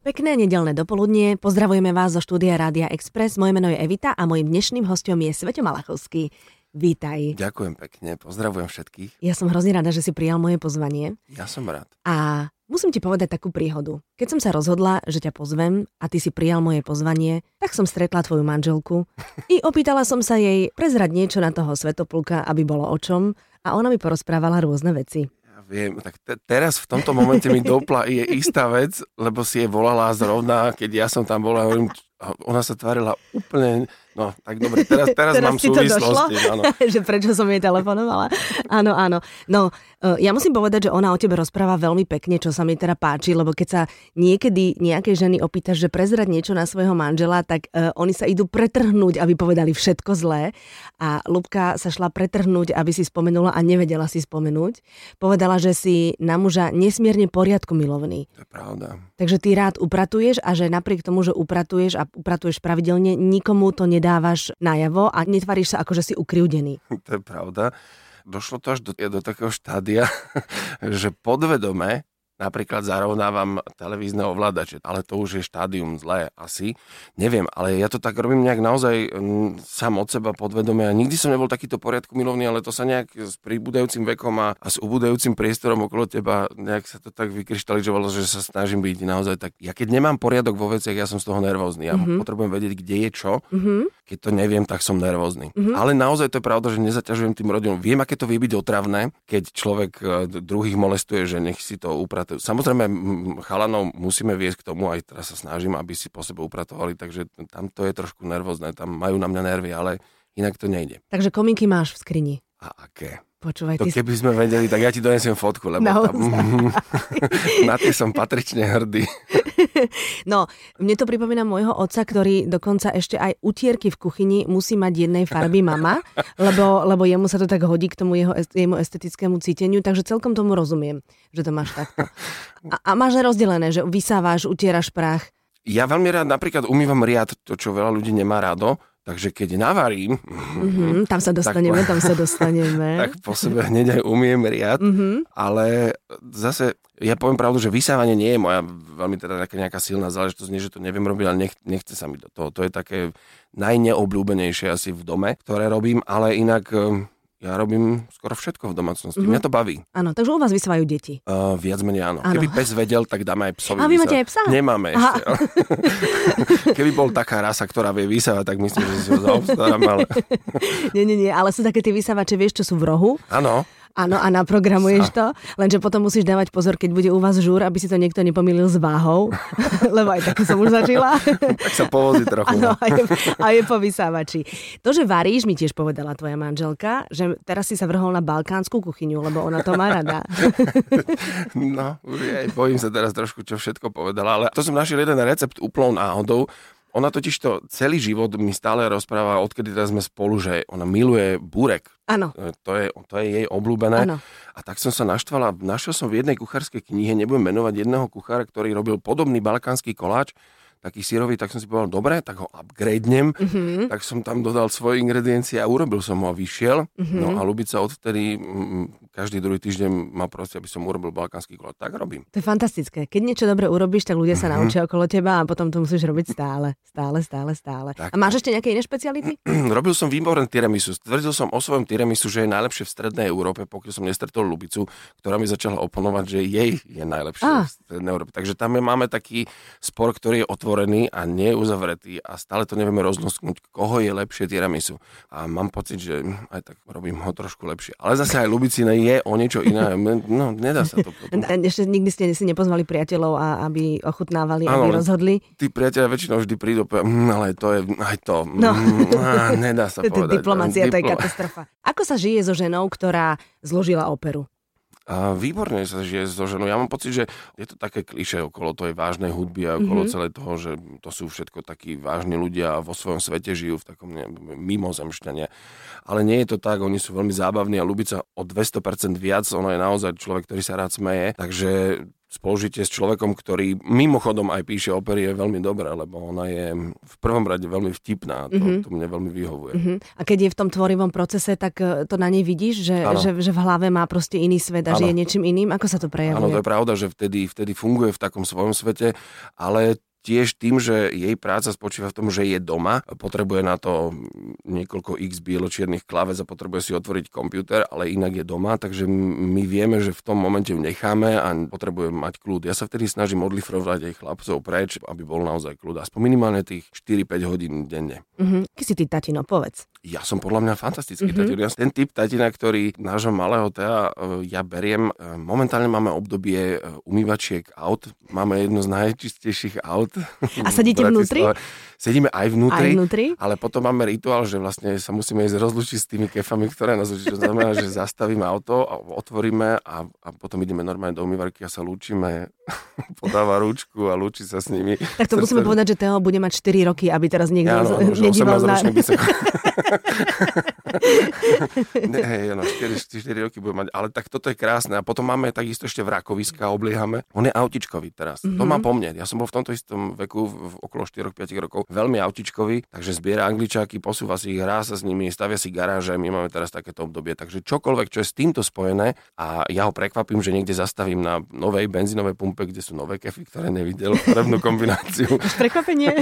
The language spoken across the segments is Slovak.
Pekné nedelné dopoludnie, pozdravujeme vás zo štúdia Rádia Express. Moje meno je Evita a mojim dnešným hostom je Sveto Malachovský. Vítaj. Ďakujem pekne, pozdravujem všetkých. Ja som hrozne rada, že si prijal moje pozvanie. Ja som rád. A musím ti povedať takú príhodu. Keď som sa rozhodla, že ťa pozvem a ty si prijal moje pozvanie, tak som stretla tvoju manželku i opýtala som sa jej prezrať niečo na toho Svetopulka, aby bolo o čom a ona mi porozprávala rôzne veci. Viem, tak te, teraz v tomto momente mi dopla je istá vec, lebo si je volala zrovna, keď ja som tam bola, hovorím, ona sa tvárila úplne No, tak dobre, teraz, teraz, teraz mám súvislosti. Áno. že prečo som jej telefonovala. Áno, áno. No, e, ja musím povedať, že ona o tebe rozpráva veľmi pekne, čo sa mi teda páči, lebo keď sa niekedy nejakej ženy opýtaš, že prezrať niečo na svojho manžela, tak uh, oni sa idú pretrhnúť, aby povedali všetko zlé. A Lubka sa šla pretrhnúť, aby si spomenula a nevedela si spomenúť. Povedala, že si na muža nesmierne poriadku milovný. To je pravda. Takže ty rád upratuješ a že napriek tomu, že upratuješ a upratuješ pravidelne, nikomu to nedávaš najavo a netvaríš sa ako, že si ukriúdený. To je pravda. Došlo to až do, do takého štádia, že podvedome napríklad zarovnávam televízne ovládače, ale to už je štádium zlé asi. Neviem, ale ja to tak robím nejak naozaj m, sám od seba podvedome a nikdy som nebol takýto poriadku milovný, ale to sa nejak s pribúdajúcim vekom a, a s ubúdajúcim priestorom okolo teba nejak sa to tak vykryštalizovalo, že sa snažím byť naozaj tak. Ja keď nemám poriadok vo veciach, ja som z toho nervózny. Ja mm-hmm. potrebujem vedieť, kde je čo. Mm-hmm. Keď to neviem, tak som nervózny. Mm-hmm. Ale naozaj to je pravda, že nezaťažujem tým rodinom. Viem, aké to vie byť otravné, keď človek e, druhých molestuje, že nech si to upratuje Samozrejme, chalanov musíme viesť k tomu, aj teraz sa snažím, aby si po sebe upratovali, takže tam to je trošku nervózne, tam majú na mňa nervy, ale inak to nejde. Takže kominky máš v skrini? A aké? Počúvaj, to ty... keby sme vedeli, tak ja ti donesiem fotku, lebo tam, na tie som patrične hrdý. No, mne to pripomína môjho otca, ktorý dokonca ešte aj utierky v kuchyni musí mať jednej farby mama, lebo, lebo jemu sa to tak hodí k tomu jeho, jemu estetickému cíteniu, takže celkom tomu rozumiem, že to máš takto. A, a máš rozdelené, že vysávaš, utieraš prach. Ja veľmi rád napríklad umývam riad, to čo veľa ľudí nemá rádo, Takže keď navarím... Mm-hmm, tam sa dostaneme, tak, tam sa dostaneme. Tak po sebe hneď aj umiem riad, mm-hmm. ale zase ja poviem pravdu, že vysávanie nie je moja veľmi teda nejaká, nejaká silná záležitosť, nie že to neviem robiť, ale nech, nechce sa mi do toho. To je také najneobľúbenejšie asi v dome, ktoré robím, ale inak ja robím skoro všetko v domácnosti. Mm-hmm. Mňa to baví. Áno, takže u vás vysávajú deti. Uh, viac menej áno. áno. Keby pes vedel, tak dáme aj psovi. A vy máte aj psa? Nemáme Aha. ešte. Keby bol taká rasa, ktorá vie vysávať, tak myslím, že si ho zaobstarám. Ale... nie, nie, nie, ale sú také tie vysávače, vieš, čo sú v rohu. Áno. Áno, a naprogramuješ to, lenže potom musíš dávať pozor, keď bude u vás žúr, aby si to niekto nepomýlil s váhou, lebo aj také som už zažila. tak sa povozí trochu. Áno, no. a, je, a je po vysávači. To, že varíš, mi tiež povedala tvoja manželka, že teraz si sa vrhol na balkánsku kuchyňu, lebo ona to má rada. no, aj bojím sa teraz trošku, čo všetko povedala, ale to som našiel jeden recept úplnou náhodou, ona totiž to celý život mi stále rozpráva, odkedy teraz sme spolu, že ona miluje burek. Áno. E, to je, to je jej obľúbené. Ano. A tak som sa naštvala, našiel som v jednej kuchárskej knihe, nebudem menovať jedného kuchára, ktorý robil podobný balkánsky koláč, taký sírový, tak som si povedal, dobre, tak ho upgradenem, mm-hmm. tak som tam dodal svoje ingrediencie a urobil som ho a vyšiel. Mm-hmm. No a Lubica odvtedy mm, každý druhý týždeň ma proste, aby som urobil balkánsky kolot. Tak robím. To je fantastické. Keď niečo dobre urobíš, tak ľudia sa mm-hmm. naučia okolo teba a potom to musíš robiť stále, stále, stále, stále. Tak, a máš ešte nejaké iné špeciality? robil som výborné tiramisu. Tvrdil som o svojom tiramisu, že je najlepšie v strednej Európe, pokiaľ som nestretol Lubicu, ktorá mi začala oponovať, že jej je najlepšie ah. v strednej Európe. Takže tam máme taký spor, ktorý je otvorený otvorený a nie je uzavretý a stále to nevieme roznosknúť, koho je lepšie tiramisu. A mám pocit, že aj tak robím ho trošku lepšie. Ale zase aj Lubicina je o niečo iné. No, nedá sa to. Potom. Ešte nikdy ste si nepozvali priateľov, a aby ochutnávali, ano, aby rozhodli? Tí priateľe väčšinou vždy prídu, mm, ale to je aj to. No. Mm, á, nedá sa povedať. Diplomácia, to je katastrofa. Ako sa žije so ženou, ktorá zložila operu? A výborne sa žije so ženou. Ja mám pocit, že je to také kliše okolo tej vážnej hudby a okolo mm-hmm. celé toho, že to sú všetko takí vážni ľudia a vo svojom svete žijú v takom ne, mimozemšťania. Ale nie je to tak, oni sú veľmi zábavní a ľúbiť sa o 200% viac, ono je naozaj človek, ktorý sa rád smeje. Takže spolužitie s človekom, ktorý mimochodom aj píše opery, je veľmi dobré, lebo ona je v prvom rade veľmi vtipná. To, mm-hmm. to mne veľmi vyhovuje. Mm-hmm. A keď je v tom tvorivom procese, tak e, to na nej vidíš, že, že, že v hlave má proste iný svet a že je niečím iným? Ako sa to prejavuje? Áno, to je pravda, že vtedy, vtedy funguje v takom svojom svete, ale tiež tým, že jej práca spočíva v tom, že je doma, potrebuje na to niekoľko x bieločiernych klaves a potrebuje si otvoriť počítač, ale inak je doma, takže my vieme, že v tom momente ju necháme a potrebuje mať kľud. Ja sa vtedy snažím odlifrovať aj chlapcov preč, aby bol naozaj kľud. Aspoň minimálne tých 4-5 hodín denne. Mm-hmm. Keď si ty tatino, povedz. Ja som podľa mňa fantastický mm-hmm. tatino. Ja ten typ tatina, ktorý nášho malého Tea e, ja beriem. E, momentálne máme obdobie e, umývačiek aut. Máme jedno z najčistejších aut a sedíte vnútri? Sedíme aj vnútri, aj vnútri, ale potom máme rituál, že vlastne sa musíme ísť rozlučiť s tými kefami, ktoré nás učí. To znamená, že zastavíme auto, otvoríme a, a potom ideme normálne do umývarky a sa lúčime. Podáva rúčku a lúči sa s nimi. Tak to musíme povedať, že Teo bude mať 4 roky, aby teraz niekto ja, no, nedíval na... ne, hej, no, 4, 4 roky bude mať, ale tak toto je krásne. A potom máme takisto ešte vrakoviska, obliehame. On je autičkový teraz. Mm-hmm. To má mhm. po mne. Ja som bol v tomto istom veku, v okolo 4-5 rokov, veľmi autičkový, takže zbiera angličáky, posúva si ich, hrá sa s nimi, stavia si garáže. My máme teraz takéto obdobie. Takže čokoľvek, čo je s týmto spojené a ja ho prekvapím, že niekde zastavím na novej benzínovej pumpe, kde sú nové kefy, ktoré nevidel, farebnú kombináciu. Prekvapenie.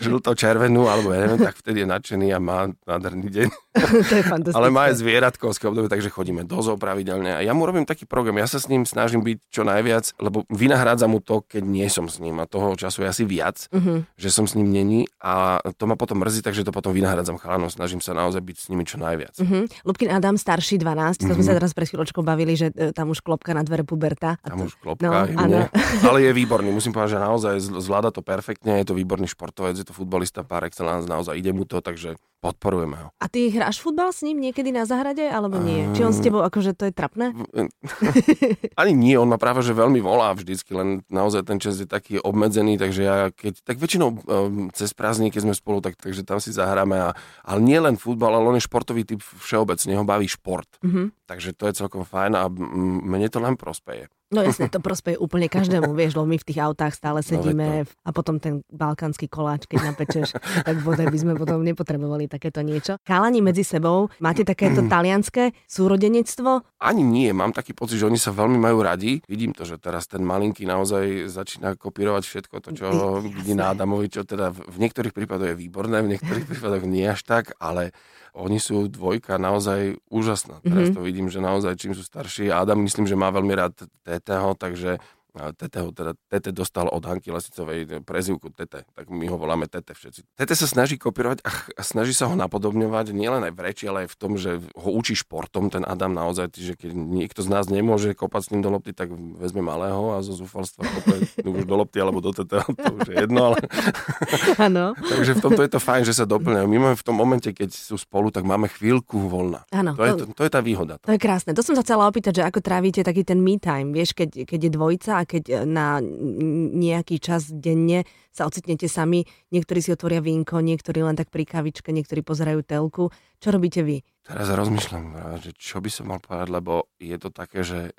Žlto-červenú, alebo ja neviem, tak vtedy je nadšený a má nádherný deň. to je fantastické. Ale má aj zvieratko z obdobie, takže chodíme do zoo pravidelne. A ja mu robím taký program, ja sa s ním snažím byť čo najviac, lebo vynahrádzam mu to, keď nie som s ním. A toho času je asi viac, uh-huh. že som s ním není. A to ma potom mrzí, takže to potom vynahrádzam chalanom. Snažím sa naozaj byť s nimi čo najviac. Uh-huh. Lubkin Adam, starší 12, uh-huh. to sme sa teraz pre chvíľočkou bavili, že e, tam už klopka na dvere puberta. A tam to... už klopka, no, ale je výborný. Musím povedať, že naozaj zvláda to perfektne. Je to výborný športovec, je to futbalista par excellence, naozaj ide mu to, takže podporujeme ho. A ty hráš futbal s ním niekedy na zahrade, alebo nie? Či on s tebou akože to je trapné? Ani nie, on ma práve že veľmi volá vždycky, len naozaj ten čas je taký obmedzený, takže ja keď, tak väčšinou um, cez prázdniny, keď sme spolu, tak, takže tam si zahráme. A, ale nie len futbal, ale on je športový typ všeobecne, ho baví šport. Mm-hmm. Takže to je celkom fajn a mne to len prospeje. No jasne, to prospeje úplne každému, vieš, lebo my v tých autách stále no, sedíme no, a potom ten balkánsky koláč, keď napečeš, tak bodaj by sme potom nepotrebovali takéto niečo. Chalani medzi sebou, máte takéto talianské súrodenectvo? Ani nie, mám taký pocit, že oni sa veľmi majú radi. Vidím to, že teraz ten malinký naozaj začína kopírovať všetko to, čo vidí na Adamovi, čo teda v niektorých prípadoch je výborné, v niektorých prípadoch nie až tak, ale oni sú dvojka naozaj úžasná. Teraz mm-hmm. to vidím, že naozaj čím sú starší. Adam myslím, že má veľmi rád Teteho, takže Tete, ho teda, Tete dostal od Hanky Lesicovej prezivku Tete, tak my ho voláme Tete všetci. Tete sa snaží kopírovať a snaží sa ho napodobňovať nielen aj v reči, ale aj v tom, že ho učí športom ten Adam naozaj, že keď niekto z nás nemôže kopať s ním do lopty, tak vezme malého a zo zúfalstva kope už do lopty alebo do Tete, to už je jedno, ale... Áno. Takže v tomto je to fajn, že sa doplňajú. My máme v tom momente, keď sú spolu, tak máme chvíľku voľna. Áno. To, to, je, to, to je tá výhoda. To je krásne. To som sa chcela opýtať, že ako trávite taký ten me time, vieš, keď, keď je dvojica a keď e, na nejaký čas denne sa ocitnete sami, niektorí si otvoria vínko, niektorí len tak pri kavičke, niektorí pozerajú telku. Čo robíte vy? Teraz rozmýšľam, že čo by som mal povedať, lebo je to také, že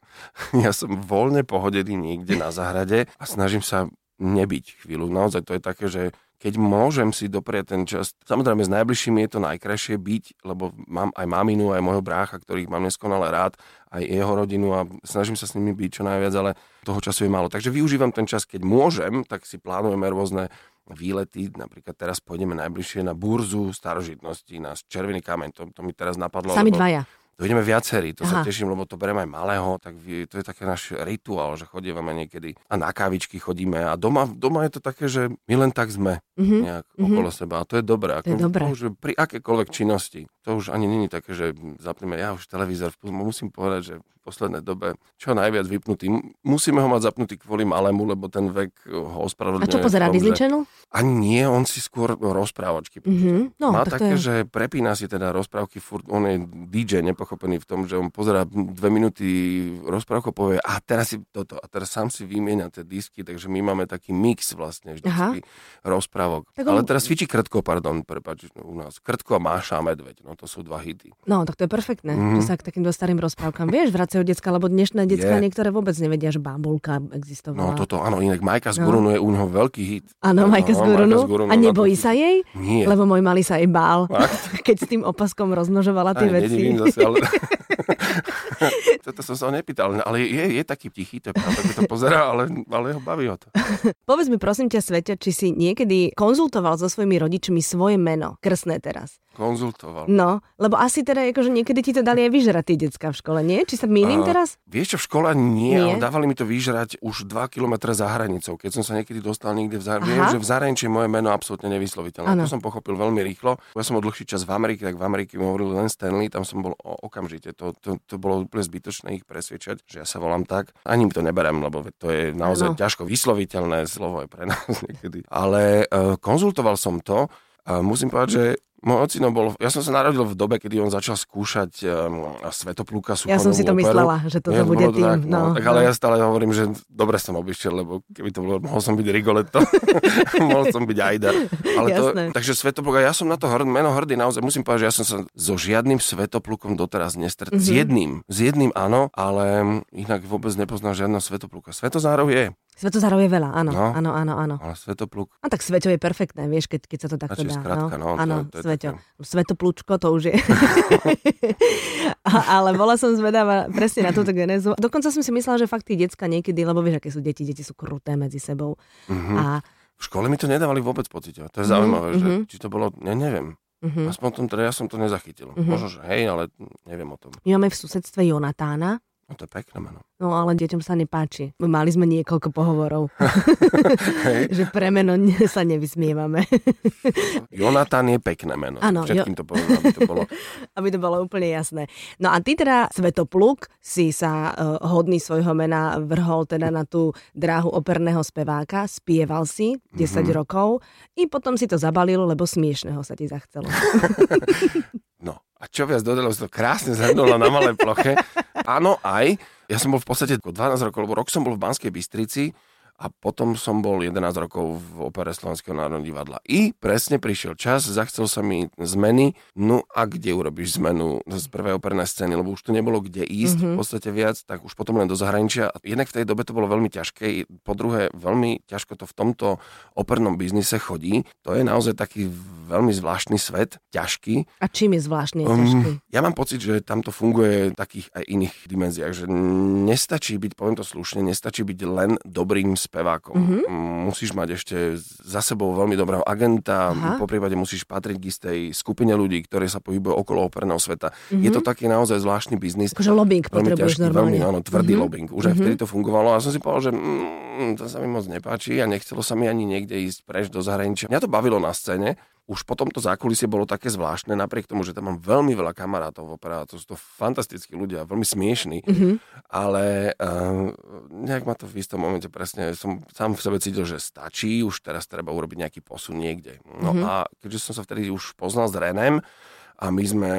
ja som voľne pohodený niekde na zahrade a snažím sa nebyť chvíľu. Naozaj to je také, že keď môžem si doprieť ten čas, samozrejme s najbližšími je to najkrajšie byť, lebo mám aj maminu, aj môjho brácha, ktorých mám neskonale rád, aj jeho rodinu a snažím sa s nimi byť čo najviac, ale toho času je málo. Takže využívam ten čas, keď môžem, tak si plánujeme rôzne výlety, napríklad teraz pôjdeme najbližšie na burzu starožitnosti, na červený kameň, to, to mi teraz napadlo. Sami lebo... dvaja dojdeme viacerí, to Aha. sa teším, lebo to bereme aj malého, tak to je také náš rituál, že chodíme niekedy a na kávičky chodíme a doma, doma je to také, že my len tak sme mm-hmm. nejak mm-hmm. okolo seba a to je dobré. To je dobré. Už pri akékoľvek činnosti, to už ani není také, že zapneme ja už televízor, musím povedať, že poslednej dobe čo najviac vypnutý. Musíme ho mať zapnutý kvôli malému, lebo ten vek ho ospravedlňuje. A čo pozerá Disney Channel? Ani nie, on si skôr rozprávačky. Mm-hmm. No, Má také, je... že prepína si teda rozprávky, furt, on je DJ nepochopený v tom, že on pozerá dve minúty rozprávku, povie a teraz si toto, a teraz sám si vymieňa tie disky, takže my máme taký mix vlastne vždycky rozprávok. Tak on... Ale teraz cvičí Krtko, pardon, prepáč, u nás. Krtko a Máša Medveď. No to sú dva hity. No, tak to je perfektné, Mhm. mm. že sa k takýmto starým rozprávkam, vieš, vracajú decka, lebo dnešné decka niektoré vôbec nevedia, že bambulka No existovala. toto, áno, inak Majka z No. Gurunu je u neho veľký hit. Áno, Majka z No, Gurunu. Majka z Gurunu A nebojí sa jej? Nie. Lebo môj malý sa jej bál, Fakt? keď s tým opaskom rozmnožovala tie Aj, veci. nedivím zase, ale... Toto som sa ho nepýtal, ale je, je taký tichý, to je pravda, to pozerá, ale, ale ho baví ho to. Povedz mi prosím ťa, Svete, či si niekedy konzultoval so svojimi rodičmi svoje meno, krstné teraz. Konzultoval. No, lebo asi teda akože niekedy ti to dali aj vyžrať tí decka v škole, nie? Či sa mýlim teraz? Vieš čo, v škole nie, Nie? dávali mi to vyžrať už 2 km za hranicou. Keď som sa niekedy dostal niekde v zahraničí, viem, že v zahraničí je moje meno absolútne nevysloviteľné. Áno. To som pochopil veľmi rýchlo. Ja som dlhší čas v Amerike, tak v Amerike mi hovorili len Stanley, tam som bol okamžite. To, to, to bolo úplne zbytočné ich presviečať, že ja sa volám tak. Ani mi to neberem, lebo to je naozaj Áno. ťažko vysloviteľné slovo je pre nás niekedy. Ale uh, konzultoval som to a musím povedať, že môj ocino bol, ja som sa narodil v dobe, kedy on začal skúšať um, svetoplúka Ja som si to operu. myslela, že toto Nie, bude to tým. Tak, no, no, tak ale no. ja stále hovorím, že dobre som obišiel, lebo keby to bolo, mohol som byť Rigoletto, mohol som byť Aida. Ale to, takže Svetopluk, ja som na to hrd, meno hrdý, naozaj musím povedať, že ja som sa so žiadnym Svetoplukom doteraz nestretol. Mhm. S jedným, s jedným áno, ale inak vôbec nepoznám žiadneho Svetopluka. Svetozárov je, Svetozárov je veľa, áno, No. áno, áno, áno. ale Svetopluk, A tak Sveťo je perfektné, vieš, keď, keď sa to takto dá. skratka, no, to- áno, to je Sveťo. také- Svetoplúčko to už je. Ale bola som zvedavá presne na túto genézu. Dokonca som si myslela, že fakt tí decka niekedy, lebo vieš, aké sú deti, deti sú kruté medzi sebou. mhm. A v škole mi to nedávali vôbec pocitovať. To je Mhm, zaujímavé, že mhm. či to bolo, ne, neviem. uh-huh. Aspoň tom, teda ja som to nezachytil. Mhm. Možno, že hej, ale neviem o tom. my máme v susedstve Jonatána, No to je pekné meno. no ale deťom sa nepáči. Mali sme niekoľko pohovorov, že pre meno ne- sa nevysmievame. Jonatán je pekné meno. Áno, Všetkým to poviem, aby to bolo. aby to bolo úplne jasné. No a ty teda, Svetopluk, si sa uh, hodný svojho mena vrhol teda na tú dráhu operného speváka, spieval si 10 Mhm. rokov i potom si to zabalil, lebo smiešného sa ti zachcelo. No a čo viac dodalo, si to krásne zhrnula na malej ploche. Áno, aj. Ja som bol v podstate ako 12 rokov, lebo rok som bol v Banskej Bystrici a potom som bol 11 rokov v opere Slovenského národného divadla. I presne prišiel čas, zachcel sa mi zmeny, no a kde urobíš zmenu z prvej opernej scény, lebo už tu nebolo kde ísť Mhm. v podstate viac, tak už potom len do zahraničia. Jednak v tej dobe to bolo veľmi ťažké, po druhé veľmi ťažko to v tomto opernom biznise chodí. To je naozaj taký veľmi zvláštny svet, ťažký. A čím je zvláštne Um, ťažký? Ja mám pocit, že tam to funguje v takých aj iných dimenziách, že nestačí byť, poviem to slušne, nestačí byť len dobrým spevákom. Mhm. Mm-hmm. Musíš mať ešte za sebou veľmi dobrého agenta, Aha. po prípade musíš patriť k istej skupine ľudí, ktorí sa pohybujú okolo operného sveta. Mhm. Je to taký naozaj zvláštny biznis. Akože lobbying potrebuješ ťažký, normálne. veľmi áno, tvrdý Mhm. lobbying. Už aj Mhm. vtedy to fungovalo a som si povedal, že mm, to sa mi moc nepáči a nechcelo sa mi ani niekde ísť preč do zahraničia. Mňa to bavilo na scéne, už potom to zákulisie bolo také zvláštne, napriek tomu, že tam mám veľmi veľa kamarátov v opere, a to sú to fantastickí ľudia, veľmi smiešní, Mhm. ale uh, nejak ma to v istom momente presne, som sám v sebe cítil, že stačí, už teraz treba urobiť nejaký posun niekde. No Mhm. a keďže som sa vtedy už poznal s Renem, a my sme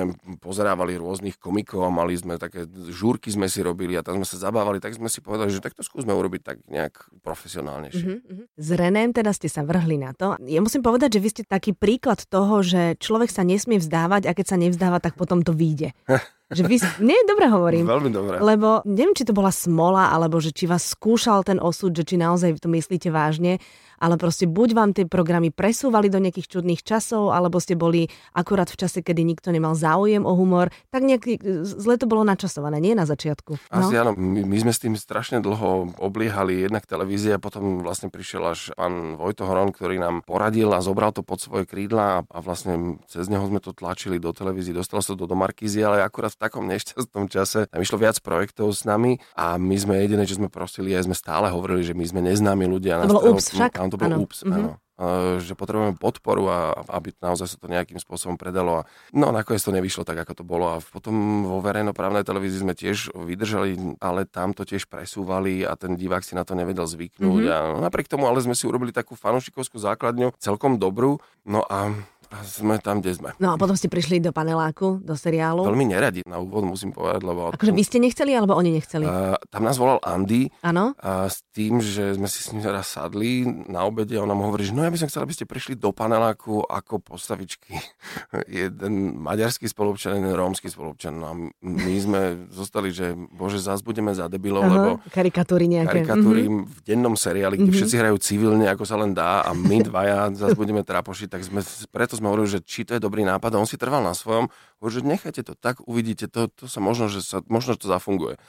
pozerávali rôznych komikov a mali sme také žúrky sme si robili a tam sme sa zabávali, tak sme si povedali, že takto skúsme urobiť tak nejak profesionálnejšie. Mhm, mhm. S Renem teda ste sa vrhli na to. Ja musím povedať, že vy ste taký príklad toho, že človek sa nesmie vzdávať a keď sa nevzdáva, tak potom to vyjde. že vy... Nie, dobre hovorím. Veľmi dobré. Lebo neviem, či to bola smola, alebo že či vás skúšal ten osud, že či naozaj to myslíte vážne, ale proste buď vám tie programy presúvali do nejakých čudných časov, alebo ste boli akurát v čase, kedy nikto nemal záujem o humor, tak nejak zle to bolo načasované, nie na začiatku. No. Asi áno, my, my sme s tým strašne dlho obliehali jednak televízia, potom vlastne prišiel až pán Vojto Horon, ktorý nám poradil a zobral to pod svoje krídla a, a vlastne cez neho sme to tlačili do televízie, dostalo sa to do Markízy, ale akurát v takom nešťastnom čase tam išlo viac projektov s nami a my sme jediné, čo sme prosili, aj sme stále hovorili, že my sme neznámi ľudia. To bolo stranu- ups však? Áno, to bolo Áno. ups, Mhm. áno. Uh, že potrebujeme podporu a aby naozaj sa to nejakým spôsobom predalo. A no nakoniec to nevyšlo tak, ako to bolo. A potom vo verejnoprávnej televízii sme tiež vydržali, ale tam to tiež presúvali a ten divák si na to nevedel zvyknúť. Mhm. A napriek tomu ale sme si urobili takú fanúšikovskú základňu, celkom dobrú. No a a sme tam, kde sme. No a potom ste prišli do paneláku, do seriálu. Veľmi neradi na úvod musím povedať, lebo... Akože vy ste nechceli, alebo oni nechceli? Uh, tam nás volal Andy Áno? a s tým, že sme si s ním teraz sadli na obede a on nám hovorí, že no ja by som chcel, aby ste prišli do paneláku ako postavičky. jeden maďarský spolupčan, jeden rómsky spolupčan. No a my sme zostali, že bože, zás budeme za debilov, Aha, lebo karikatúry nejaké. karikatúry Mhm. v dennom seriáli, kde všetci hrajú civilne, ako sa len dá a my dvaja zase budeme trapošiť, tak sme, preto sme hovorili, že či to je dobrý nápad a on si trval na svojom, hovorí, že nechajte to tak, uvidíte, to, to sa možno, že sa, možno, to zafunguje.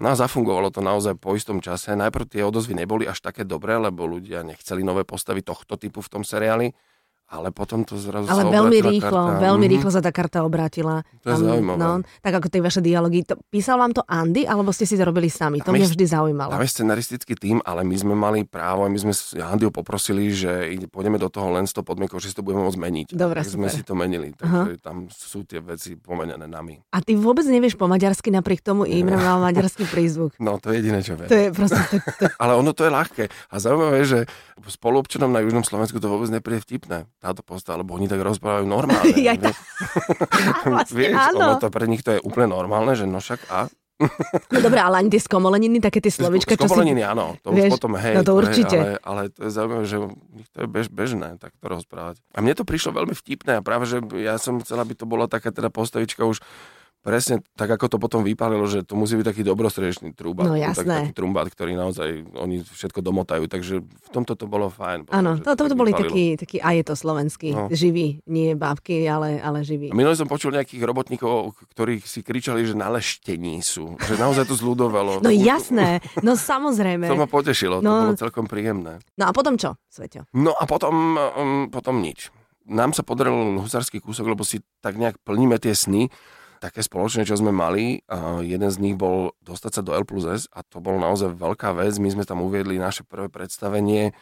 No a zafungovalo to naozaj po istom čase. Najprv tie odozvy neboli až také dobré, lebo ľudia nechceli nové postavy tohto typu v tom seriáli, ale potom to zrazu Ale sa veľmi rýchlo, karta. veľmi Mhm. rýchlo sa tá karta obrátila. To je zaujímavé. No, tak ako tie vaše dialógy. To, písal vám to Andy, alebo ste si to robili sami? To Tam mňa vždy zaujímalo. Je scenaristický tým, ale my sme mali právo, my sme s Andyho poprosili, že pôjdeme do toho len s tou podmienkou, že si to budeme môcť meniť. Dobre, tak sme si to menili, takže tam sú tie veci pomenené nami. A ty vôbec nevieš po maďarsky, napriek tomu Imre mal maďarský prízvuk. No to je jediné, čo viem. To je proste... To, to, Ale ono to je ľahké. A zaujímavé že spoluobčanom na Južnom Slovensku to vôbec nepríde vtipné, táto postava, lebo oni tak rozprávajú normálne. Ja vieš. vlastne vieš, áno. ono to pre nich to je úplne normálne, že no však a no dobré, ale ani tie skomoleniny, také tie slovička, čo si... Áno, to vieš, už potom, hej, no to určite. Hej, ale, ale to je zaujímavé, že to je bež, bežné takto rozprávať. A mne to prišlo veľmi vtipné a práve, že ja som chcel, aby to bola taká teda postavička už presne tak, ako to potom vypálilo, že to musí byť taký dobrostredečný trúbat. No, Tak, jasné. taký trumbat, ktorý naozaj, oni všetko domotajú, takže v tomto to bolo fajn. Áno, že to, to, tak to boli takí, takí, a je to slovenský, No. živý, nie bábky, ale, ale živý. Minulý som počul nejakých robotníkov, ktorých si kričali, že na leštení sú. Že naozaj to zľudovalo. No jasné, no samozrejme. To ma potešilo, to No. bolo celkom príjemné. No a potom čo, Sveťo? No a potom, um, potom nič. Nám sa podaril husársky kúsok, lebo si tak nejak plníme tie sny, také spoločné, čo sme mali. A jeden z nich bol dostať sa do L plus S a to bolo naozaj veľká vec. My sme tam uviedli naše prvé predstavenie,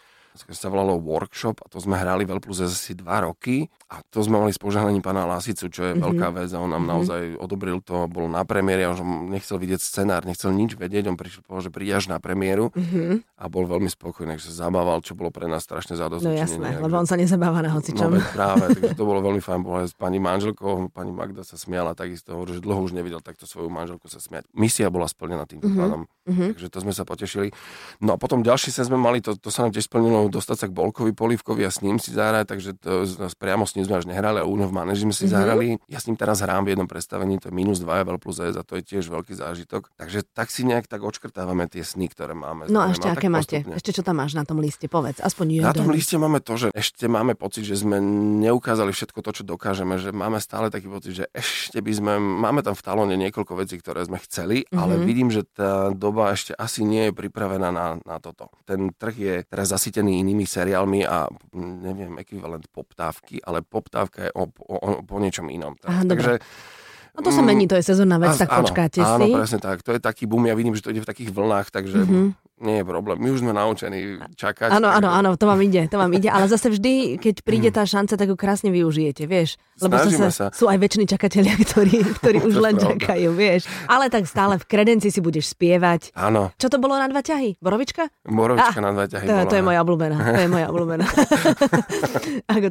ktoré sa volalo Workshop a to sme hrali v L plus asi dva roky a to sme mali s požehnaním pána Lasicu, čo je Mhm. veľká vec a on nám Mhm. naozaj odobril to, bol na premiére, on nechcel vidieť scenár, nechcel nič vedieť, on prišiel povedal, že príde až na premiéru Mhm. a bol veľmi spokojný, že sa zabával, čo bolo pre nás strašne No zadozučinenie. jasné, lebo on sa nezabáva na No hocičom. veď práve, takže to bolo veľmi fajn. Bola aj s pani manželkou, pani Magda sa smiala takisto, hovorí, že dlho už nevidel takto svoju manželku sa smiať. Misia bola splnená týmto Mhm. pádom, takže to sme sa potešili. No a potom ďalší sen sme mali, to, to sa nám tiež splnilo, dostať sa k Bolkovi Polívkovi a s ním si zahrať, takže to, priamo s ním sme až nehrali, ale u v manaži sme si Mhm. zahrali. Ja s ním teraz hrám v jednom predstavení, to je minus 2 L plus S a to je tiež veľký zážitok. Takže tak si nejak tak odškrtávame tie sny, ktoré máme. No a ešte tak aké máte? postupne. Ešte čo tam máš na tom liste? Povedz, aspoň jeden. Na tom liste máme to, že ešte máme pocit, že sme neukázali všetko to, čo dokážeme, že máme stále taký pocit, že ešte by sme, máme tam v talóne niekoľko vecí, ktoré sme chceli, mm-hmm. ale Mhm. vidím, že tá doba ešte asi nie je pripravená na, na toto. Ten trh je teraz inými seriálmi a mm, neviem, ekvivalent poptávky, ale poptávka je o, o, o, po niečom inom. Aha, dobre. Takže No to sa Mm, mení, to je sezónna vec, tak áno, počkáte áno, si. presne tak. To je taký boom, ja vidím, že to ide v takých vlnách, takže Mhm. Nie je problém. My už sme naučení čakať. Áno, áno, áno, to vám ide, to vám ide, ale zase vždy, keď príde tá šanca, tak ju krásne využijete, vieš. Lebo Snažíme zase sa. sú aj väčší čakatelia, ktorí, ktorí už len pravda. čakajú, vieš. Ale tak stále v kredenci si budeš spievať. Áno, Čo to bolo na dva ťahy? Borovička? Borovička Ah, na dva ťahy To, bola. to je moja obľúbená, to je moja obľúbená.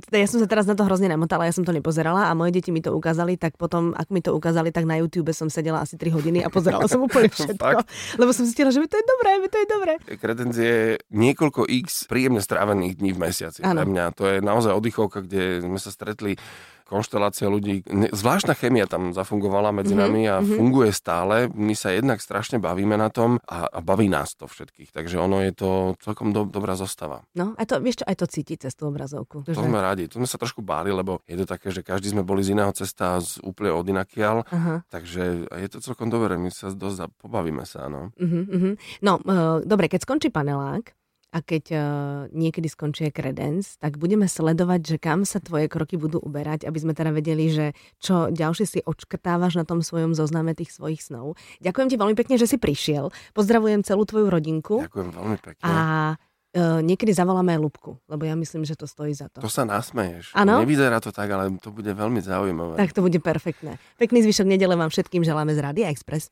Ja som sa teraz na to hrozne namotala, ja som to nepozerala a moje deti mi to ukázali, tak potom, ak mi to ukázali, tak na YouTube som sedela asi 3 hodiny a pozerala som úplne všetko. Lebo som zistila, že mi to je dobré, mi to je dobré. Kredencie niekoľko x príjemne strávených dní v mesiaci. Áno. Pre mňa to je naozaj oddychovka, kde sme sa stretli konštelácia ľudí. Zvláštna chemia tam zafungovala medzi Mhm, nami a mhm. funguje stále. My sa jednak strašne bavíme na tom a, a baví nás to všetkých. Takže ono je to celkom do, dobrá zostava. No, aj to, vieš čo, aj to cíti cez tú obrazovku. To sme radi. To sme sa trošku báli, lebo je to také, že každý sme boli z iného cesta, z úplne od inakiaľ. Aha. Takže je to celkom dobré. My sa dosť pobavíme sa. No. Uh-huh. No, uh, dobre, keď skončí panelák a keď uh, niekedy skončí aj kredens, tak budeme sledovať, že kam sa tvoje kroky budú uberať, aby sme teda vedeli, že čo ďalšie si odškrtávaš na tom svojom zozname tých svojich snov. Ďakujem ti veľmi pekne, že si prišiel. Pozdravujem celú tvoju rodinku Ďakujem veľmi pekne. a uh, niekedy zavoláme aj Lubku, lebo ja myslím, že to stojí za to. To sa nasmeješ. Áno? Nevyzerá to tak, ale to bude veľmi zaujímavé. Tak to bude perfektné. Pekný zvyšok nedele vám všetkým želáme z Rádia Express.